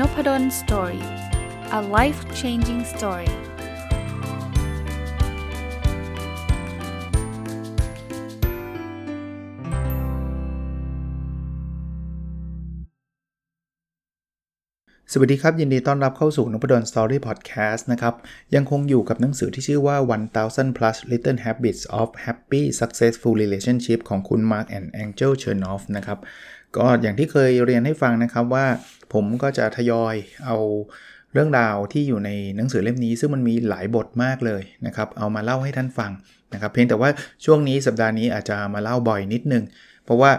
Nopadol Story a life changing story สวัสดีครับ ยินดีต้อนรับเข้าสู่นพดล Story พอดแคสต์นะครับ ยังคงอยู่กับหนังสือที่ชื่อว่า 1000 plus little habits of happy successful relationship ของคุณ Mark and Angel Chernoff นะครับ ก็อย่างที่เคยเรียนให้ฟังนะครับว่า ผมก็จะทยอยเอาเรื่องราวที่อยู่ในหนังสือเล่มนี้ ซึ่งมันมีหลายบทมากเลยนะครับ เอามาเล่าให้ท่านฟังนะครับ เพียงแต่ว่าช่วงนี้สัปดาห์นี้อาจจะมาเล่าบ่อยนิดนึง เพราะว่า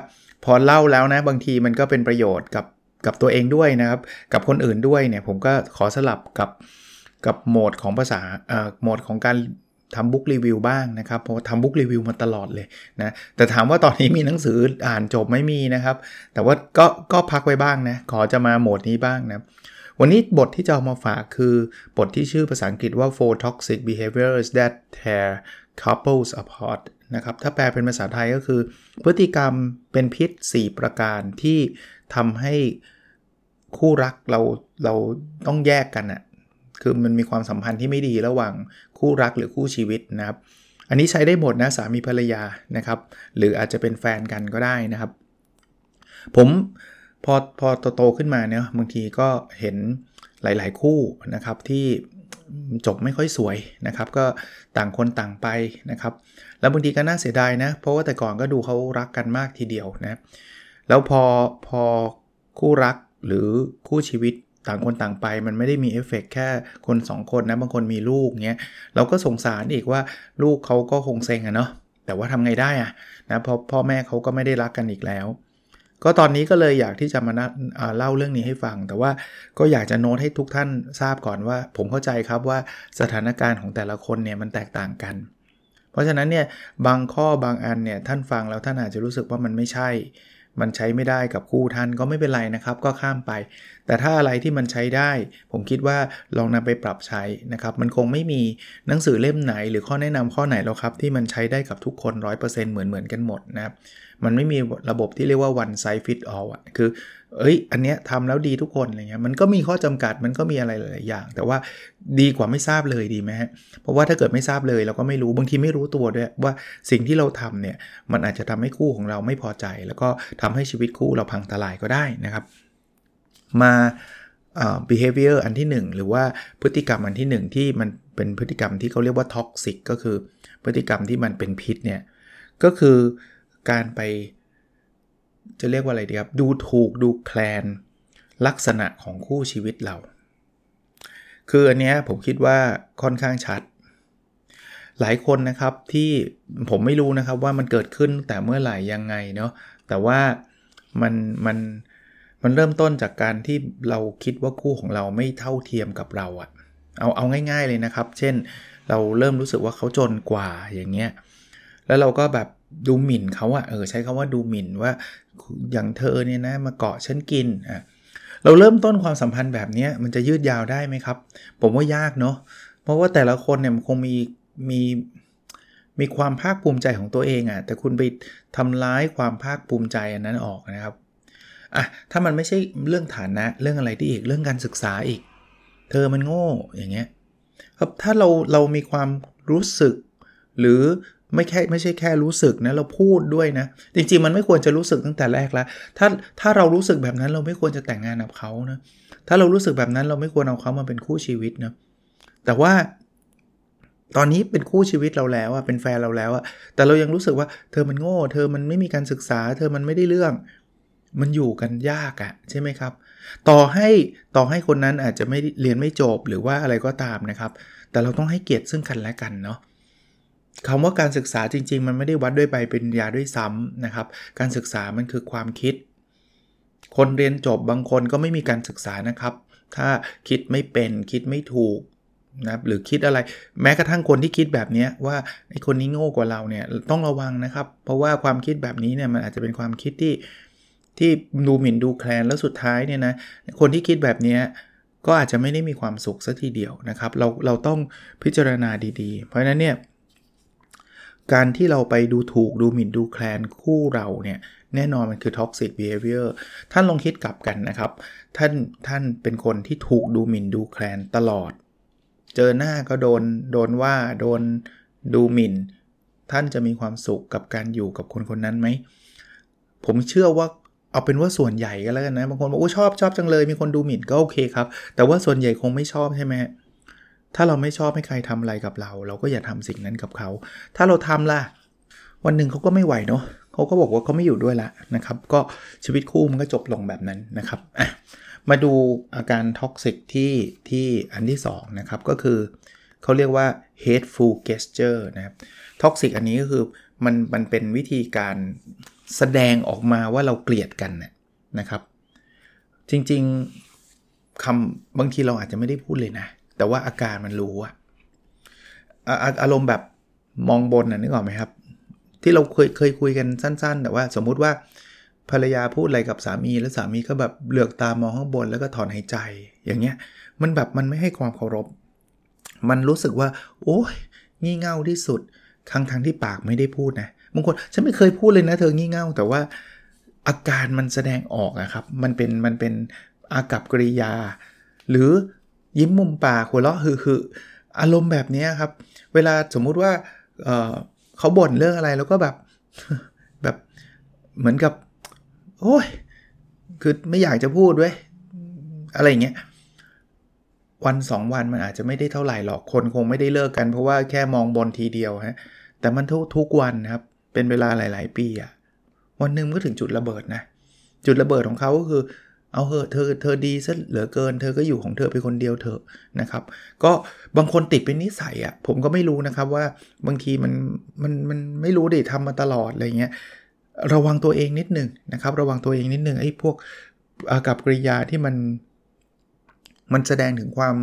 พอเล่าแล้วนะบางทีมันก็เป็นประโยชน์กับกับตัวเองด้วยนะครับ กับคนอื่นด้วยเนี่ยผมก็ขอสลับกับกับโหมดของภาษาเอ่อโหมดของการ ทำบุ๊กรีวิวบ้างนะครับ เพราะทำบุ๊กรีวิวมาตลอดเลยนะแต่ถามว่าตอนนี้มีหนังสืออ่านจบไม่มีนะครับ แต่ว่าก็ก็พักไว้บ้างนะ ขอจะมาโหมดนี้บ้างนะ วันนี้บทที่จะเอามาฝากคือบทที่ชื่อภาษาอังกฤษว่า four toxic behaviors that tear couples apart นะครับถ้าแปลเป็นภาษาไทยก็คือ พฤติกรรมเป็นพิษ 4 ประการที่ทำให้คู่รักเราเราต้องแยกกันอะคือมันมีความสัมพันธ์ที่ไม่ดีระหว่าง คู่รักหรือคู่ชีวิตนะครับ อันนี้ใช้ได้หมดนะสามีภรรยานะครับ หรืออาจจะเป็นแฟนกันก็ได้นะครับ ผมพอพอโตๆขึ้นมาเนี่ยบางทีก็เห็นหลาย ๆ คู่นะครับที่จบไม่ค่อยสวยนะครับ ก็ต่างคนต่างไปนะครับ แล้วบางทีก็น่าเสียดายนะ เพราะว่าแต่ก่อนก็ดูเขารักกันมากทีเดียวนะแล้วพอพอคู่รักหรือคู่ชีวิต ต่างคนต่างไปมันไม่ได้มีเอฟเฟกแค่คน 2 คนนะบางคนมีลูกเงี้ยเราก็สงสารอีกว่าลูกเขาก็คงเซ็งอะเนาะแต่ว่าทำไงได้อะนะเพราะพ่อแม่เขาก็ไม่ได้รักกันอีกแล้ว ก็ตอนนี้ก็เลยอยากที่จะมาเล่าเรื่องนี้ให้ฟัง แต่ว่าก็อยากจะโน้ตให้ทุกท่านทราบก่อนว่า ผมเข้าใจครับว่าสถานการณ์ของแต่ละคนเนี่ยมันแตกต่างกัน เพราะฉะนั้นเนี่ยบางข้อบางอันเนี่ยท่านฟังแล้วท่านอาจจะรู้สึกว่ามันไม่ใช่ มันใช้ไม่ได้กับคู่ท่านก็ไม่เป็นไรนะครับ ก็ข้ามไป แต่ถ้าอะไรที่มันใช้ได้ ผมคิดว่าลองนำไปปรับใช้นะครับ มันคงไม่มีหนังสือเล่มไหน หรือข้อแนะนำข้อไหนแล้วครับที่มันใช้ได้กับทุกคน 100%เหมือนเหมือนกันหมดนะครับ มันไม่มีระบบที่เรียกว่า one size fit all อะคือ เอ้ย อันเนี้ยทำแล้วดีทุกคนอะไรเงี้ยมันก็มีข้อจำกัดมันก็มีอะไรหลายอย่าง แต่ว่าดีกว่าไม่ทราบเลยดีไหมฮะเพราะว่าถ้าเกิดไม่ทราบเลยเราก็ไม่รู้บางทีไม่รู้ตัวด้วยว่าสิ่งที่เราทำเนี่ยมันอาจจะทำให้คู่ของเราไม่พอใจ แล้วก็ทำให้ชีวิตคู่เราพังทลายก็ได้นะครับ มา behavior อันที่ 1 หรือว่าพฤติกรรมอันที่ 1 ที่มันเป็นพฤติกรรมที่เขาเรียกว่า toxic ก็คือพฤติกรรมที่มันเป็นพิษเนี่ยก็คือ การไป จะเรียกว่าอะไรดีครับ ดูถูกดูแคลน ลักษณะของคู่ชีวิตเรา คืออันนี้ผมคิดว่าค่อนข้างชัด หลายคนนะครับที่ผมไม่รู้นะครับว่ามันเกิดขึ้นแต่เมื่อไหร่ยังไงเนาะแต่ว่ามันมันมันเริ่มต้นจากการที่เราคิดว่าคู่ของเราไม่เท่าเทียมกับเราอะเอาเอาง่าย ๆเลยนะครับ เช่น เราเริ่มรู้สึกว่าเขาจนกว่าอย่างเงี้ย แล้วเราก็แบบ ดูหมิ่นเขาอะเออใช้คำว่าดูหมิ่นว่าอย่างเธอเนี่ยนะมาเกาะฉันกินอะเราเริ่มต้นความสัมพันธ์แบบนี้มันจะยืดยาวได้ไหมครับ ผมว่ายากเนาะเพราะว่าแต่ละคนเนี่ยมันคงมีมีมีความภาคภูมิใจของตัวเองอะ่ะแต่คุณไปทำร้ายความภาคภูมิใจอันนั้นออกนะครับอะถ้ามันไม่ใช่เรื่องฐานะเรื่องอะไรที่อีกเรื่องการศึกษาอีก เธอมันโง่อย่างเงี้ยครับถ้าเราเรามีความรู้สึก หรือ ไม่แค่ไม่ใช่แค่รู้สึกนะเราพูดด้วยนะ จริงๆ มันไม่ควรจะรู้สึกตั้งแต่แรกแล้วถ้าถ้าเรารู้สึกแบบนั้นเราไม่ควรจะแต่งงานกับเขานะถ้าเรารู้สึกแบบนั้นเราไม่ควรเอาเขามาเป็นคู่ชีวิตนะแต่ว่า ตอนนี้เป็นคู่ชีวิตเราแล้วอะเป็นแฟนเราแล้วอะแต่เรายังรู้สึกว่าเธอมันโง่ เธอมันไม่มีการศึกษา เธอมันไม่ได้เรื่อง มันอยู่กันยากอะใช่ไหมครับ ต่อให้ต่อให้คนนั้นอาจจะไม่เรียนไม่จบหรือว่าอะไรก็ตามนะครับ แต่เราต้องให้เกียรติซึ่งกันและกันเนาะ คำว่าการศึกษาจริง ๆ มันไม่ได้วัดด้วยใบปริญญาด้วยซ้ำนะครับ การศึกษามันคือความคิด คนเรียนจบบางคนก็ไม่มีการศึกษานะครับ ถ้าคิดไม่เป็นคิดไม่ถูกนะหรือคิดอะไรแม้กระทั่งคนที่คิดแบบนี้ว่าไอ้คนนี้โง่กว่าเราเนี่ยต้องระวังนะครับ เพราะว่าความคิดแบบนี้เนี่ยมันอาจจะเป็นความคิดที่ที่ดูหมิ่นดูแคลนแล้วสุดท้ายเนี่ยนะคนที่คิดแบบนี้ก็อาจจะไม่ได้มีความสุขสัทีเดียวนะครับ เราเราต้องพิจารณาดีๆ เพราะฉะนั้นเนี่ย การที่เราไปดูถูกดูหมิ่นดูแคลนคู่เราเนี่ยแน่นอนมันคือ toxic behavior ท่านลองคิดกลับกันนะครับ ท่านท่านเป็นคนที่ถูกดูหมิ่นดูแคลนตลอด เจอหน้าก็โดนโดนว่าโดนดูหมิ่น ท่านจะมีความสุขกับการอยู่กับคนคนนั้นไหม ผมเชื่อว่าเอาเป็นว่าส่วนใหญ่ก็แล้วกันนะบางคนบอกโอ้ชอบชอบจังเลย มีคนดูหมิ่นก็โอเคครับ แต่ว่าส่วนใหญ่คงไม่ชอบใช่ไหม ถ้าเราไม่ชอบให้ใครทำอะไรกับเรา เราก็อย่าทำสิ่งนั้นกับเขา ถ้าเราทำล่ะ วันหนึ่งเขาก็ไม่ไหวเนาะเขาก็บอกว่าเขาไม่อยู่ด้วยละนะครับ ก็ชีวิตคู่มันก็จบลงแบบนั้นนะครับ มาดูอาการ toxic ที่ที่อันที่2นะครับก็คือเขาเรียกว่า hateful gesture นะครับ toxic อันนี้ก็คือมันมันเป็นวิธีการแสดงออกมาว่าเราเกลียดกันนะครับ จริงๆคำบางทีเราอาจจะไม่ได้พูดเลยนะ แต่ว่าอาการมันรู้อะอารมณ์แบบมองบนน่ะนึกออกไหมครับ ที่เราเคยเคยคุยกันสั้น ๆ แต่ว่าสมมุติว่าภรรยาพูดอะไรกับสามีแล้วสามีก็แบบเหลือกตามองข้างบนแล้วก็ถอนหายใจ อย่างเงี้ย มันแบบมันไม่ให้ความเคารพ มันรู้สึกว่า โอ้ยงี่เง่าที่สุดครั้งทั้งที่ปากไม่ได้พูดนะบางคนฉันไม่เคยพูดเลยนะ เธองี่เง่าแต่ว่าอาการมันแสดงออกนะครับ มันเป็นมันเป็นอากับกริยา หรือ ยิ้มมุมปากหัวเราะฮืออารมณ์แบบนี้ครับ เวลาสมมุติว่าเเขาบ่นเรื่องอะไรแล้วก็แบบแบบเหมือนกับ โอ้ยคือไม่อยากจะพูดด้วยอะไรเงี้ยวันสองวันมันอาจจะไม่ได้เท่าไหร่หรอกคนคงไม่ได้เลิกกัน เพราะว่าแค่มองบนทีเดียวฮะแต่มันทุกทุกวันครับ เป็นเวลาหลาย ๆ ปีอะวันหนึ่งก็ถึงจุดระเบิดนะ จุดระเบิดของเขาก็คือ เอาเหอะเธอเธอดีซะเหลือเกิน เธอก็อยู่ของเธอไปคนเดียวเถอะนะครับ ก็บางคนติดเป็นนิสัยอะผมก็ไม่รู้นะครับว่าบางทีมันมันมันไม่รู้ดิทำมาตลอดอะไรเงี้ยระวังตัวเองนิดหนึ่งนะครับ ระวังตัวเองนิดหนึ่งไอ้พวกอากับกริยาที่มัน มันแสดงถึงความ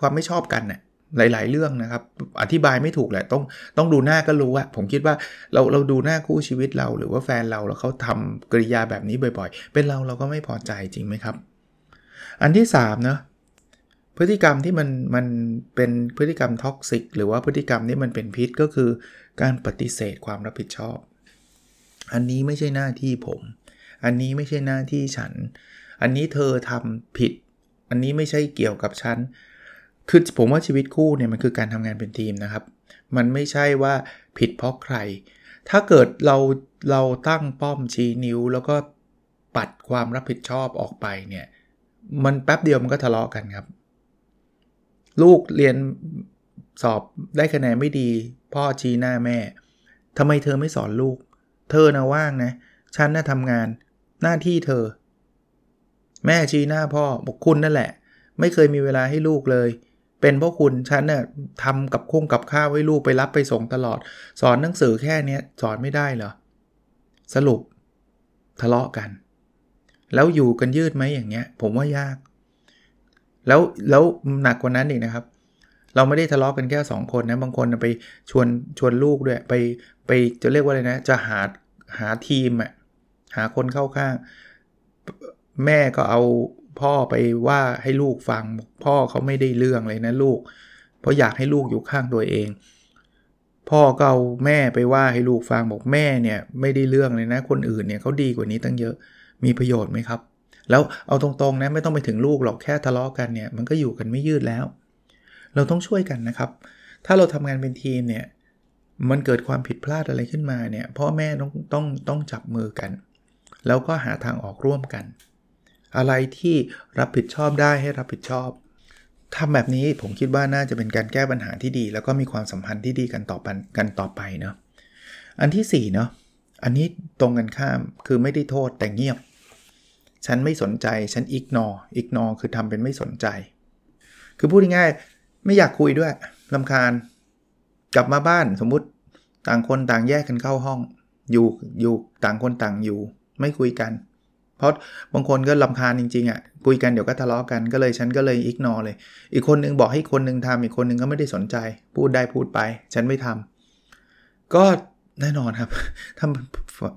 ความไม่ชอบกันน่ย หลาย ๆ เรื่องนะครับ อธิบายไม่ถูกแหละ ต้องต้องดูหน้าก็รู้อะผมคิดว่าเราเราดูหน้าคู่ชีวิตเราหรือว่าแฟนเราแล้วเขาทำกริยาแบบนี้บ่อย ๆ เป็นเราเราก็ไม่พอใจจริงไหมครับ อันที่3เนะพฤติกรรมที่มันมันเป็นพฤติกรรมท็อกซิกหรือว่าพฤติกรรมที่มันเป็นพิษก็คือการปฏิเสธความรับผิดชอบ อันนี้ไม่ใช่หน้าที่ผม อันนี้ไม่ใช่หน้าที่ฉัน อันนี้เธอทำผิด อันนี้ไม่ใช่เกี่ยวกับฉัน คือผมว่าชีวิตคู่เนี่ยมันคือการทำงานเป็นทีมนะครับ มันไม่ใช่ว่าผิดเพราะใคร ถ้าเกิดเราเราตั้งป้อมชี้นิ้ว แล้วก็ปัดความรับผิดชอบออกไปเนี่ยมันแป๊บเดียวมันก็ทะเลาะกันครับ ลูกเรียนสอบได้คะแนนไม่ดี พ่อชี้หน้าแม่ทำไมเธอไม่สอนลูก เธอนะว่างนะฉันน่ะทำงานหน้าที่เธอ แม่ชี้หน้าพ่อบอกคุณนั่นแหละ ไม่เคยมีเวลาให้ลูกเลย เป็นเพราะคุณฉันน่ะทำกับคุ้งกับข้าวให้ลูกไปรับไปส่งตลอด สอนหนังสือแค่นี้สอนไม่ได้เหรอ สรุปทะเลาะกัน แล้วอยู่กันยืดไหมอย่างเงี้ย ผมว่ายาก แล้วแล้วหนักกว่านั้นอีกนะครับ เราไม่ได้ทะเลาะกันแค่2คนนะบางคนไปชวนชวนลูกด้วยไปไปจะเรียกว่าอะไรนะ จะหาหาทีมอะหาคนเข้าข้าง แม่ก็เอา พ่อไปว่าให้ลูกฟัง พ่อเขาไม่ได้เรื่องเลยนะลูก เพราะอยากให้ลูกอยู่ข้างตัวเอง พ่อก็เอาแม่ไปว่าให้ลูกฟังบอกแม่เนี่ยไม่ได้เรื่องเลยนะ คนอื่นเนี่ยเขาดีกว่านี้ตั้งเยอะมีประโยชน์ไหมครับ แล้วเอาตรงๆนะไม่ต้องไปถึงลูกหรอกแค่ทะเลาะกันเนี่ยมันก็อยู่กันไม่ยืดแล้ว เราต้องช่วยกันนะครับ ถ้าเราทำงานเป็นทีมเนี่ยมันเกิดความผิดพลาดอะไรขึ้นมาเนี่ยพ่อแม่ต้องต้องต้องจับมือกัน แล้วก็หาทางออกร่วมกัน อะไรที่รับผิดชอบได้ให้รับผิดชอบทำแบบนี้ผมคิดว่าน่าจะเป็นการแก้ปัญหาที่ดี แล้วก็มีความสัมพันธ์ที่ดีกันต่อไปกันต่อไปเนาะอันที่4เนาะอันนี้ตรงกันข้ามคือไม่ได้โทษแต่เงียบ ฉันไม่สนใจฉันอิกนออิกนอคือทำเป็นไม่สนใจ คือพูดง่ายๆไม่อยากคุยด้วยลำคาญ กลับมาบ้านสมมุติต่างคนต่างแยกกันเข้าห้อง อยู่อยู่ต่างคนต่างอยู่ ไม่คุยกัน เพราะบางคนก็ลำคาญจริงๆอะ่ะคุยกันเดี๋ยวก็ทะเลาะกันก็เลยฉันก็เลยอิกนอเลย อีกคนนึงบอกให้คนนึงทำอีกคนนึงก็ไม่ได้สนใจ พูดได้พูดไป ฉันไม่ทำก็แน่นอนครับ ถ้า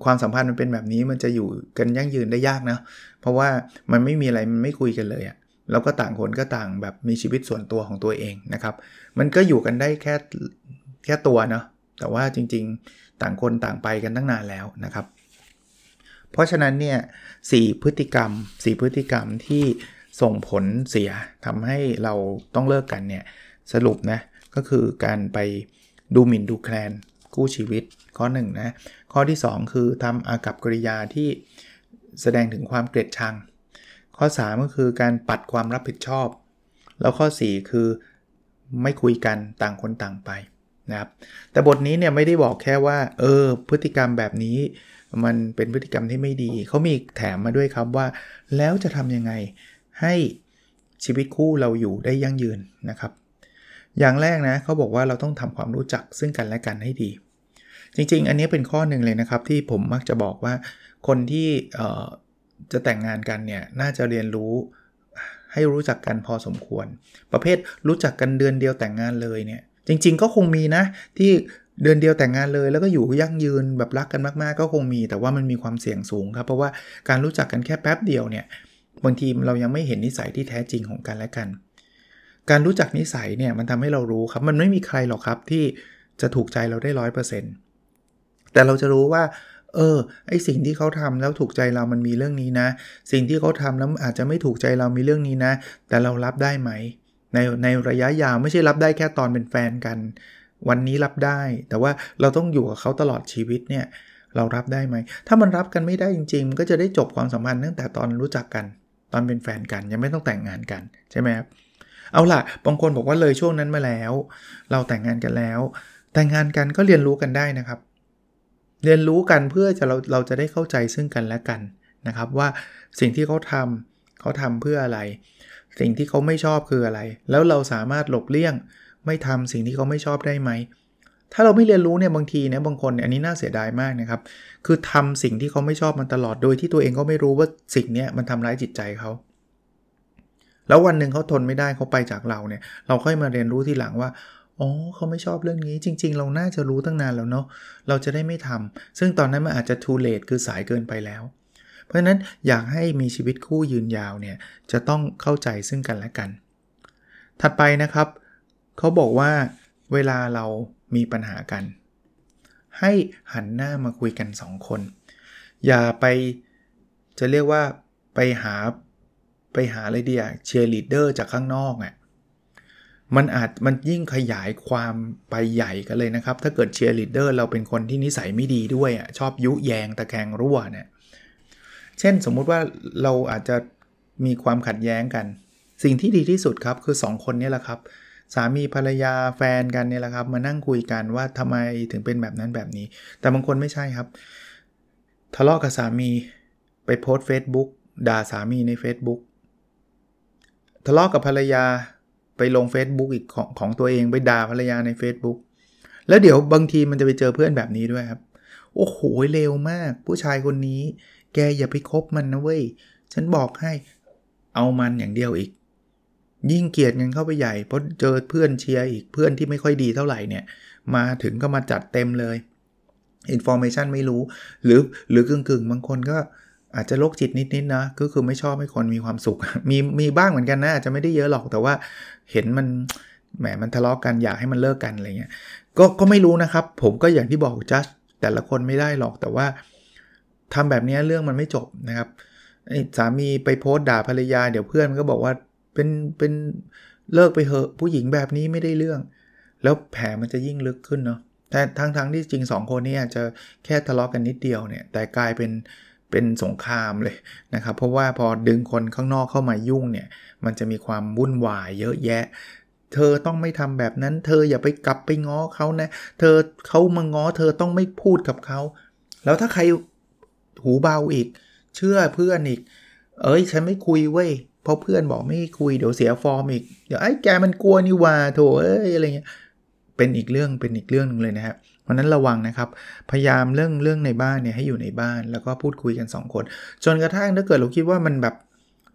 ความสัมพันธ์มันเป็นแบบนี้มันจะอยู่กันยั่งยืนได้ยากนะ เพราะว่ามันไม่มีอะไรมันไม่คุยกันเลยอะ่ะแล้วก็ต่างคนก็ต่างแบบมีชีวิตส่วนตัวของตัวเองนะครับ มันก็อยู่กันได้แค่แค่ตัวเนาะแต่ว่าจริง ๆ ต่างคนต่างไปกันตั้งนานแล้วนะครับ เพราะฉะนั้นเนี่ยสพฤติกรรม 4 พฤติกรรมที่ส่งผลเสียทำให้เราต้องเลิกกันเนี่ยสรุปนะก็คือการไปดูหมิ่นดูแคลนคู่ชีวิตข้อ1นนะข้อที่ 2 คือทำอากับกริยาที่แสดงถึงความเกลียดชัง ข้อ 3 ก็คือการปัดความรับผิดชอบ แล้วข้อ 4 คือไม่คุยกันต่างคนต่างไปนะครับแต่บทนี้เนี่ยไม่ได้บอกแค่ว่าเออพฤติกรรมแบบนี้ มันเป็นพฤติกรรมที่ไม่ดี เขามีแถมมาด้วยครับว่า แล้วจะทำยังไงให้ชีวิตคู่เราอยู่ได้ยั่งยืนนะครับ อย่างแรกนะเขาบอกว่าเราต้องทำความรู้จักซึ่งกันและกันให้ดี จริงๆ อันนี้เป็นข้อหนึ่งเลยนะครับที่ผมมักจะบอกว่าคนที่จะแต่งงานกันเนี่ยน่าจะเรียนรู้ให้รู้จักกันพอสมควร ประเภทรู้จักกันเดือนเดียวแต่งงานเลยเนี่ยจริง ๆ ก็คงมีนะที่ เดือนเดียวแต่งงานเลยแล้วก็อยู่ยั่งยืนแบบรักกันมาก ๆ ก็คงมี แต่ว่ามันมีความเสี่ยงสูงครับ เพราะว่าการรู้จักกันแค่แป๊บเดียวเนี่ยบางทีเรายังไม่เห็นนิสัยที่แท้จริงของกันและกัน การรู้จักนิสัยเนี่ยมันทำให้เรารู้ครับมันไม่มีใครหรอกครับที่จะถูกใจเราได้ร้อยเปอร์เซ็นต์แต่เราจะรู้ว่า เออไอสิ่งที่เขาทำแล้วถูกใจเรามันมีเรื่องนี้นะ สิ่งที่เขาทำแล้วอาจจะไม่ถูกใจเรามีเรื่องนี้นะ แต่เรารับได้ไหมในในระยะยาวไม่ใช่รับได้แค่ตอนเป็นแฟนกัน วันนี้รับได้ แต่ว่าเราต้องอยู่กับเขาตลอดชีวิตเนี่ยเรารับได้ไหม ถ้ามันรับกันไม่ได้จริงๆมันก็จะได้จบความสัมพันธ์ตั้งแต่ตอนรู้จักกัน ตอนเป็นแฟนกันยังไม่ต้องแต่งงานกันใช่ไหมครับเอาล่ะบางคนบอกว่าเลยช่วงนั้นมาแล้ว เราแต่งงานกันแล้ว แต่งงานกันก็เรียนรู้กันได้นะครับ เรียนรู้กันเพื่อจะเราเราจะได้เข้าใจซึ่งกันและกันนะครับ ว่าสิ่งที่เขาทำเขาทำเพื่ออะไร สิ่งที่เขาไม่ชอบคืออะไร แล้วเราสามารถหลบเลี่ยง ไม่ทำสิ่งที่เขาไม่ชอบได้ไหม ถ้าเราไม่เรียนรู้เนี่ยบางทีเนี่ยบางคนเนี่ยอันนี้น่าเสียดายมากนะครับ คือทำสิ่งที่เขาไม่ชอบมันตลอดโดยที่ตัวเองก็ไม่รู้ว่าสิ่งนี้มันทำร้ายจิตใจเขาแล้ววันหนึ่งเขาทนไม่ได้เขาไปจากเราเนี่ย เราค่อยมาเรียนรู้ทีหลังว่าอ๋อเขาไม่ชอบเรื่องนี้จริง ๆ เราน่าจะรู้ตั้งนานแล้วเนาะเราจะได้ไม่ทำซึ่งตอนนั้นมันอาจจะ too late คือสายเกินไปแล้ว เพราะฉะนั้นอยากให้มีชีวิตคู่ยืนยาวเนี่ยจะต้องเข้าใจซึ่งกันและกัน ถัดไปนะครับ เขาบอกว่าเวลาเรามีปัญหากัน ให้หันหน้ามาคุยกัน 2 คน อย่าไปจะเรียกว่าไปหาไปหาอะไรดีอะเชียร์ลีดเดอร์จากข้างนอกอะ่ะมันอาจมันยิ่งขยายความไปใหญ่กันเลยนะครับ ถ้าเกิดเชียร์ลีดเดอร์เราเป็นคนที่นิสัยไม่ดีด้วยอะ่ะชอบยุแยงตะแคงรั่วเนี่ยเช่นสมมุติว่าเราอาจจะมีความขัดแย้งกัน สิ่งที่ดีที่สุดครับคือ 2 คนนี้แหละครับ สามีภรรยาแฟนกันเนี่ยแหละครับ มานั่งคุยกันว่าทำไมถึงเป็นแบบนั้นแบบนี้ แต่บางคนไม่ใช่ครับ ทะเลาะกับสามีไปโพสต์ Facebook ด่าสามีใน Facebook ทะเลาะกับภรรยาไปลง Facebook อีกของของตัวเองไปด่าภรรยาใน Facebook แล้วเดี๋ยวบางทีมันจะไปเจอเพื่อนแบบนี้ด้วยครับ โอ้โหเลวมาก ผู้ชายคนนี้ แกอย่าไปคบมันนะเว้ย ฉันบอกให้เอามันอย่างเดียวอีก ยิ่งเกลียดกันเข้าไปใหญ่เพราะเจอเพื่อนเชียร์อีกเพื่อนที่ไม่ค่อยดีเท่าไหร่เนี่ย มาถึงก็มาจัดเต็มเลย information ไม่รู้ หรือหรือกึ่งๆบางคนก็อาจจะโรคจิตนิดๆนะ ก็คือไม่ชอบให้คนมีความสุข มีมีบ้างเหมือนกันนะ อาจจะไม่ได้เยอะหรอกแต่ว่าเห็นมันแหมมันทะเลาะกันอยากให้มันเลิกกันอะไรเงี้ยก็ก็ไม่รู้นะครับ ผมก็อย่างที่บอกจัดแต่ละคนไม่ได้หรอกแต่ว่าทำแบบนี้เรื่องมันไม่จบนะครับสามีไปโพสต์ด่าภรรยา เดี๋ยวเพื่อนมันก็บอกว่า เป็นเป็นเลิกไปเหอะผู้หญิงแบบนี้ไม่ได้เรื่อง แล้วแผลมันจะยิ่งลึกขึ้นเนาะแต่ทั้งทั้งที่จริง 2 คนนี้อาจจะแค่ทะเลาะกกันนิดเดียวเนี่ย แต่กลายเป็นเป็นสงครามเลยนะครับ เพราะว่าพอดึงคนข้างนอกเข้ามายุ่งเนี่ย มันจะมีความวุ่นวายเยอะแยะ เธอต้องไม่ทำแบบนั้น เธออย่าไปกลับไปง้อเขานะ เธอเขามาง้อเธอต้องไม่พูดกับเขา แล้วถ้าใครหูเบาอีก เชื่อเพื่อนอีก เอ้ยฉันไม่คุยเว้ย เพราะเพื่อนบอกไม่คุยเดี๋ยวเสียฟอร์มอีก เดี๋ยวไอ้แกมันกลัวนี่ว่าโถเอ้ยอะไรเงี้ยเป็นอีกเรื่องเป็นอีกเรื่องนึงเลยนะครับเพราะนั้นระวังนะครับ พยายามเรื่องเรื่องในบ้านเนี่ยให้อยู่ในบ้านแล้วก็พูดคุยกัน 2 คน จนกระทั่งถ้าเกิดเราคิดว่ามันแบบ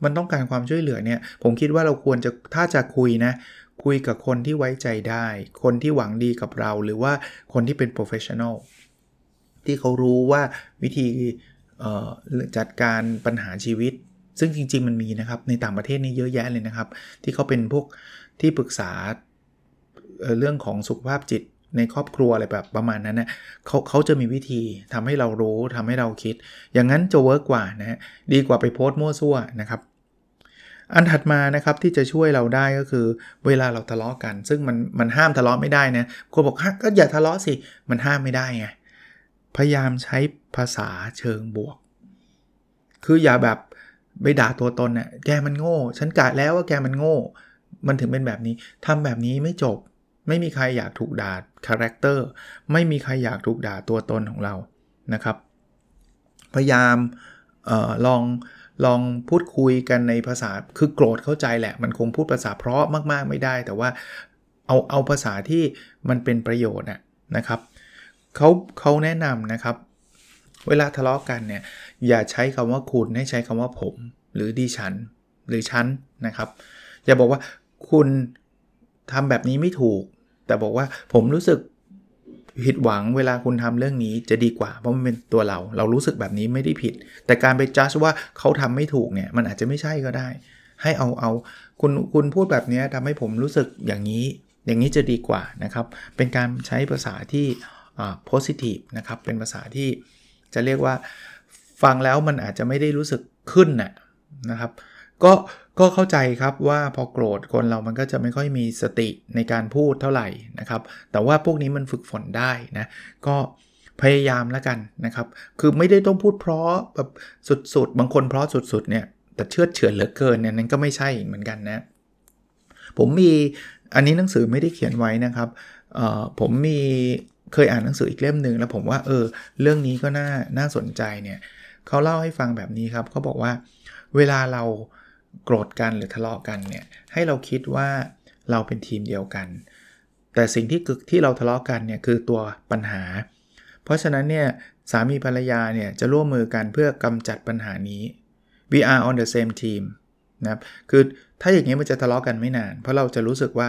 มันต้องการความช่วยเหลือเนี่ย ผมคิดว่าเราควรจะถ้าจะคุยนะ คุยกับคนที่ไว้ใจได้ คนที่หวังดีกับเรา หรือว่าคนที่เป็น professional ที่เขารู้ว่าวิธีจัดการปัญหาชีวิต ซึ่งจริง ๆ มันมีนะครับ ในต่างประเทศนี่เยอะแยะเลยนะครับ ที่เขาเป็นพวกที่ปรึกษาเรื่องของสุขภาพจิตในครอบครัวอะไรแบบประมาณนั้นนะเขาเขาจะมีวิธีทำให้เรารู้ทำให้เราคิด อย่างนั้นจะ work กว่านะฮะดีกว่าไปโพสต์มั่วซั่วนะครับ อันถัดมานะครับที่จะช่วยเราได้ก็คือ เวลาเราทะเลาะกัน ซึ่งมันมันห้ามทะเลาะไม่ได้นะคนบอกฮะก็อย่าทะเลาะสิมันห้ามไม่ได้ไงพยายามใช้ภาษาเชิงบวก คืออย่าแบบ ไปด่าตัวตนน่ะแกมันโง่ ฉันกะแล้วว่าแกมันโง่ มันถึงเป็นแบบนี้ทำแบบนี้ไม่จบ ไม่มีใครอยากถูกด่า characterไม่มีใครอยากถูกด่าตัวตนของเรานะครับ พยายามออลองลองพูดคุยกันในภาษาคือโกรธเข้าใจแหละ มันคงพูดภาษาเพราะมากๆไม่ได้ แต่ว่าเอาเอาภาษาที่มันเป็นประโยชน์นะครับเขาเขาแนะนำนะครับ เวลาทะเลาะกันเนี่ยอย่าใช้คำว่าคุณให้ใช้คำว่าผม หรือดิฉัน หรือฉันนะครับ อย่าบอกว่าคุณทำแบบนี้ไม่ถูก แต่บอกว่าผมรู้สึกผิดหวังเวลาคุณทำเรื่องนี้จะดีกว่า เพราะมันเป็นตัวเรา เรารู้สึกแบบนี้ไม่ได้ผิด แต่การไปจัดว่าเขาทำไม่ถูกเนี่ยมันอาจจะไม่ใช่ก็ได้ ให้เอาเอาคุณคุณพูดแบบนี้ทำให้ผมรู้สึกอย่างนี้ อย่างนี้จะดีกว่านะครับ เป็นการใช้ภาษาที่อ่า positive นะครับ เป็นภาษาที่ จะเรียกว่าฟังแล้วมันอาจจะไม่ได้รู้สึกขึ้นนะนะครับ ก็ก็เข้าใจครับว่าพอโกรธคนเรามันก็จะไม่ค่อยมีสติในการพูดเท่าไหร่นะครับ แต่ว่าพวกนี้มันฝึกฝนได้นะก็พยายามแล้วกันนะครับ คือไม่ได้ต้องพูดเพราะแบบสุดๆ บางคนเพราะสุดๆเนี่ยแต่เชื่อเฉือนเหลือเกินเนี่ยนั้นก็ไม่ใช่เหมือนกันนะ ผมมีอันนี้หนังสือไม่ได้เขียนไว้นะครับผมมี เคยอ่านหนังสืออีกเล่มหนึ่งแล้วผมว่าเออเรื่องนี้ก็น่าน่าสนใจเนี่ยเขาเล่าให้ฟังแบบนี้ครับเขาบอกว่าเวลาเราโกรธกันหรือทะเลาะกันเนี่ยให้เราคิดว่าเราเป็นทีมเดียวกัน แต่สิ่งที่กึกที่เราทะเลาะกันเนี่ยคือตัวปัญหา เพราะฉะนั้นเนี่ยสามีภรรยาเนี่ยจะร่วมมือกันเพื่อกำจัดปัญหานี้ we are on the same team นะครับคือถ้าอย่างนี้มันจะทะเลาะกันไม่นาน เพราะเราจะรู้สึกว่า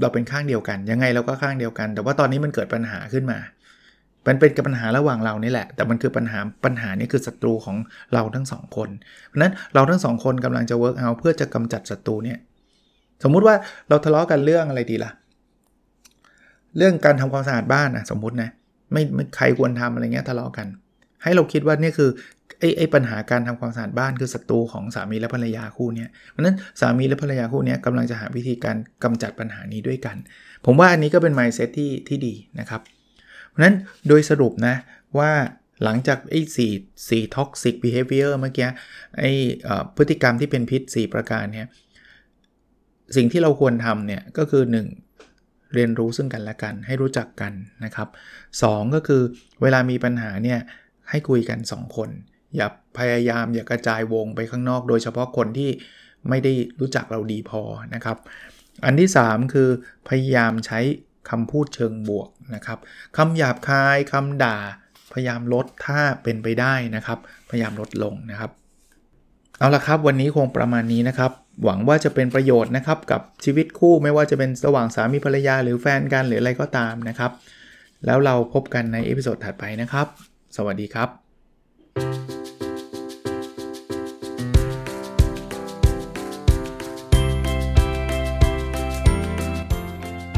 เราเป็นข้างเดียวกัน ยังไงเราก็ข้างเดียวกัน แต่ว่าตอนนี้มันเกิดปัญหาขึ้นมา มันเป็นกับปัญหาระหว่างเรานี่แหละ แต่มันคือปัญหาปัญหานี้คือศัตรูของเราทั้งสองคน เพราะนั้นเราทั้งสองคนกำลังจะ work out เพื่อจะกำจัดศัตรูเนี่ยสมมุติว่าเราทะเลาะกันเรื่องอะไรดีละ่ะ เรื่องการทำความสะอาดบ้านนะสมมุตินะไม่ไม่ใครควรทำอะไรเงี้ยทะเลาะกัน ให้เราคิดว่านี่คือ ไอ้ไอ้ปัญหาการทำความสะอาดบ้านคือศัตรูของสามีและภรรยาคู่นี้เพราะนั้นสามีและภรรยาคู่นี้กำลังจะหาวิธีการกำจัดปัญหานี้ด้วยกัน ผมว่าอันนี้ก็เป็น mindset ที่ที่ดีนะครับ เพราะนั้นโดยสรุปนะว่าหลังจากไอ้สี่สี่ toxic behavior เมื่อกี้ไอ้พฤติกรรมที่เป็นพิษ 4 ประการเนี่ยสิ่งที่เราควรทำเนี่ยก็คือ 1 เรียนรู้ซึ่งกันและกัน ให้รู้จักกันนะครับ 2 ก็คือเวลามีปัญหาเนี่ยให้คุยกัน 2 คน อย่าพยายามอย่ากระจายวงไปข้างนอก โดยเฉพาะคนที่ไม่ได้รู้จักเราดีพอนะครับ อันที่ 3 คือพยายามใช้คำพูดเชิงบวกนะครับคำหยาบคายคำด่า พยายามลดถ้าเป็นไปได้นะครับ พยายามลดลงนะครับ เอาละครับวันนี้คงประมาณนี้นะครับ หวังว่าจะเป็นประโยชน์นะครับกับชีวิตคู่ไม่ว่าจะเป็นระหว่างสามีภรรยาหรือแฟนกันหรืออะไรก็ตามนะครับ แล้วเราพบกันใน episode ถัดไปนะครับ สวัสดีครับ